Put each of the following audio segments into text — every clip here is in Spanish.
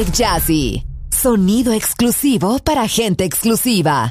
Jazzy. Sonido exclusivo para gente exclusiva.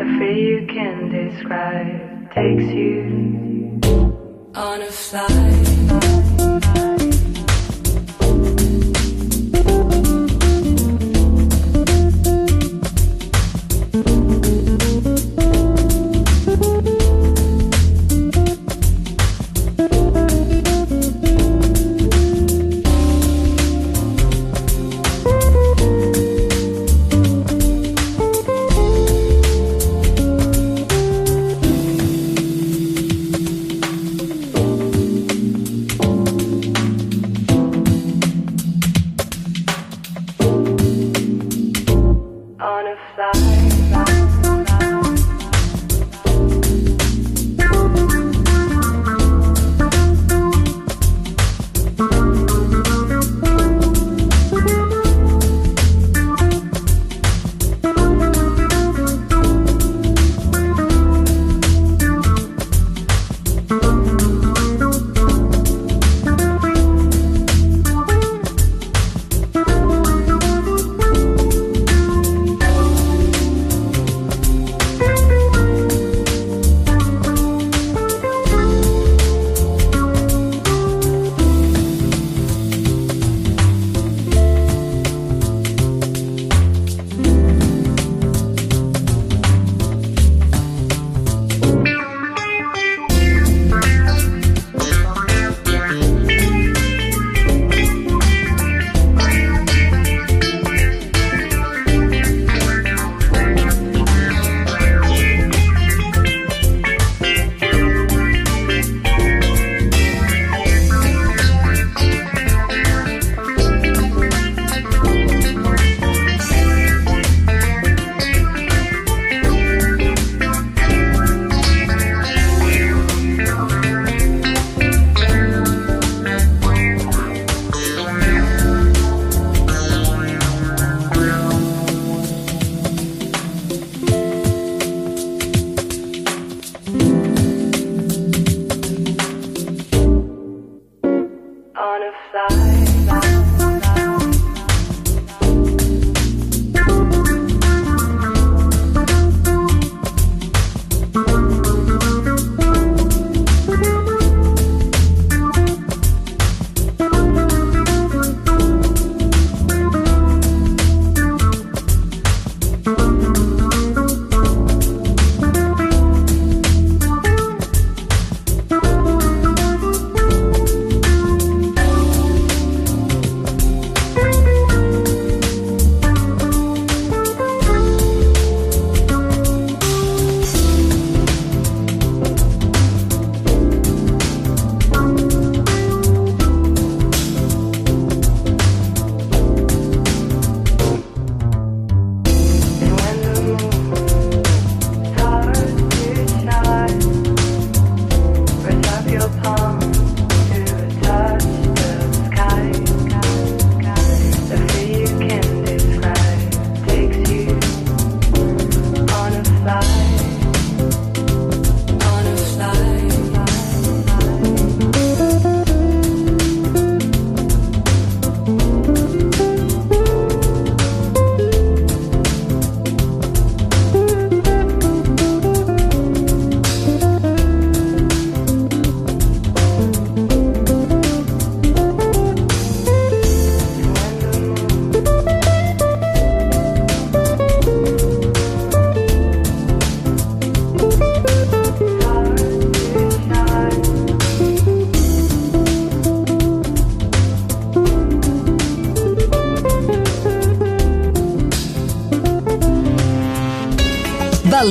The fear you can describe takes you on a flight.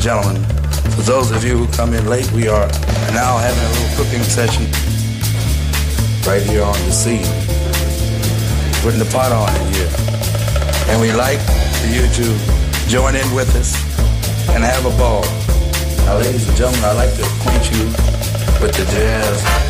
Gentlemen, for those of you who come in late, we are now having a little cooking session right here on the scene. putting the pot on in here. And we like for you to join in with us and have a ball. Now, ladies and gentlemen, I'd like to acquaint you with the jazz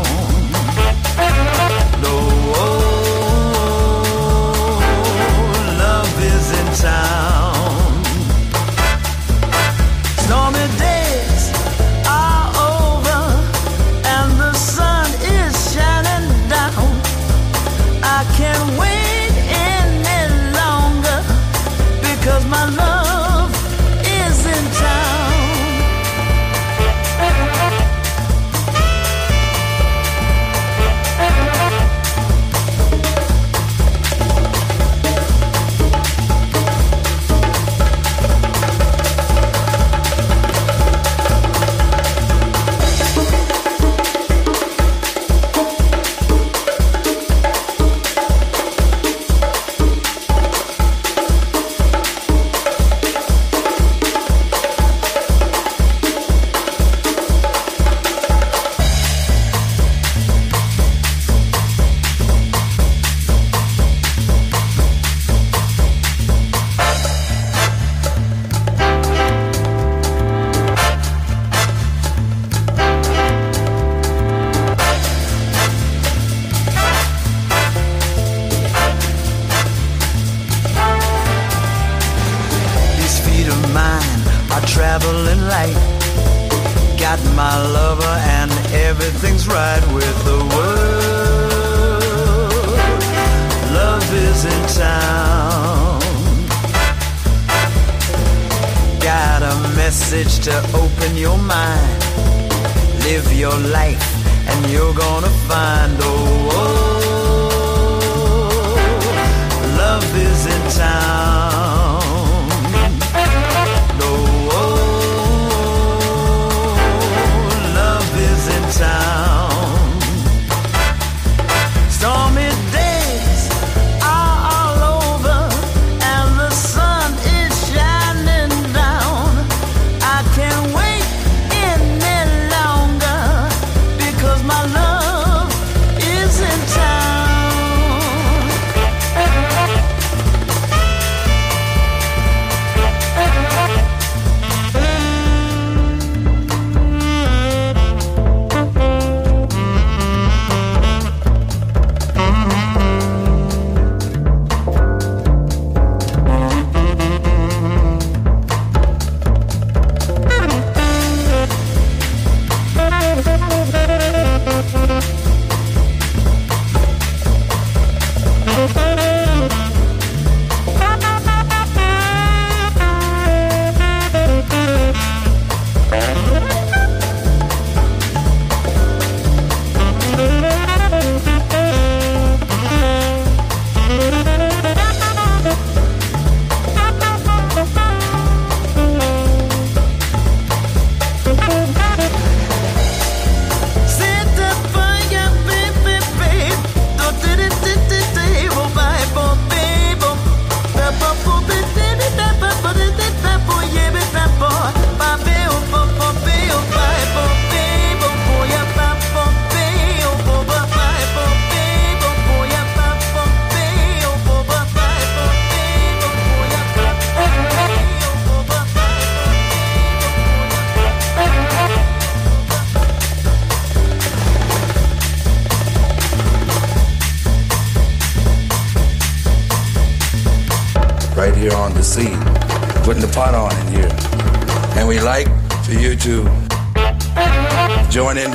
Your life and you're gonna find oh, oh, oh, oh, oh love is in town.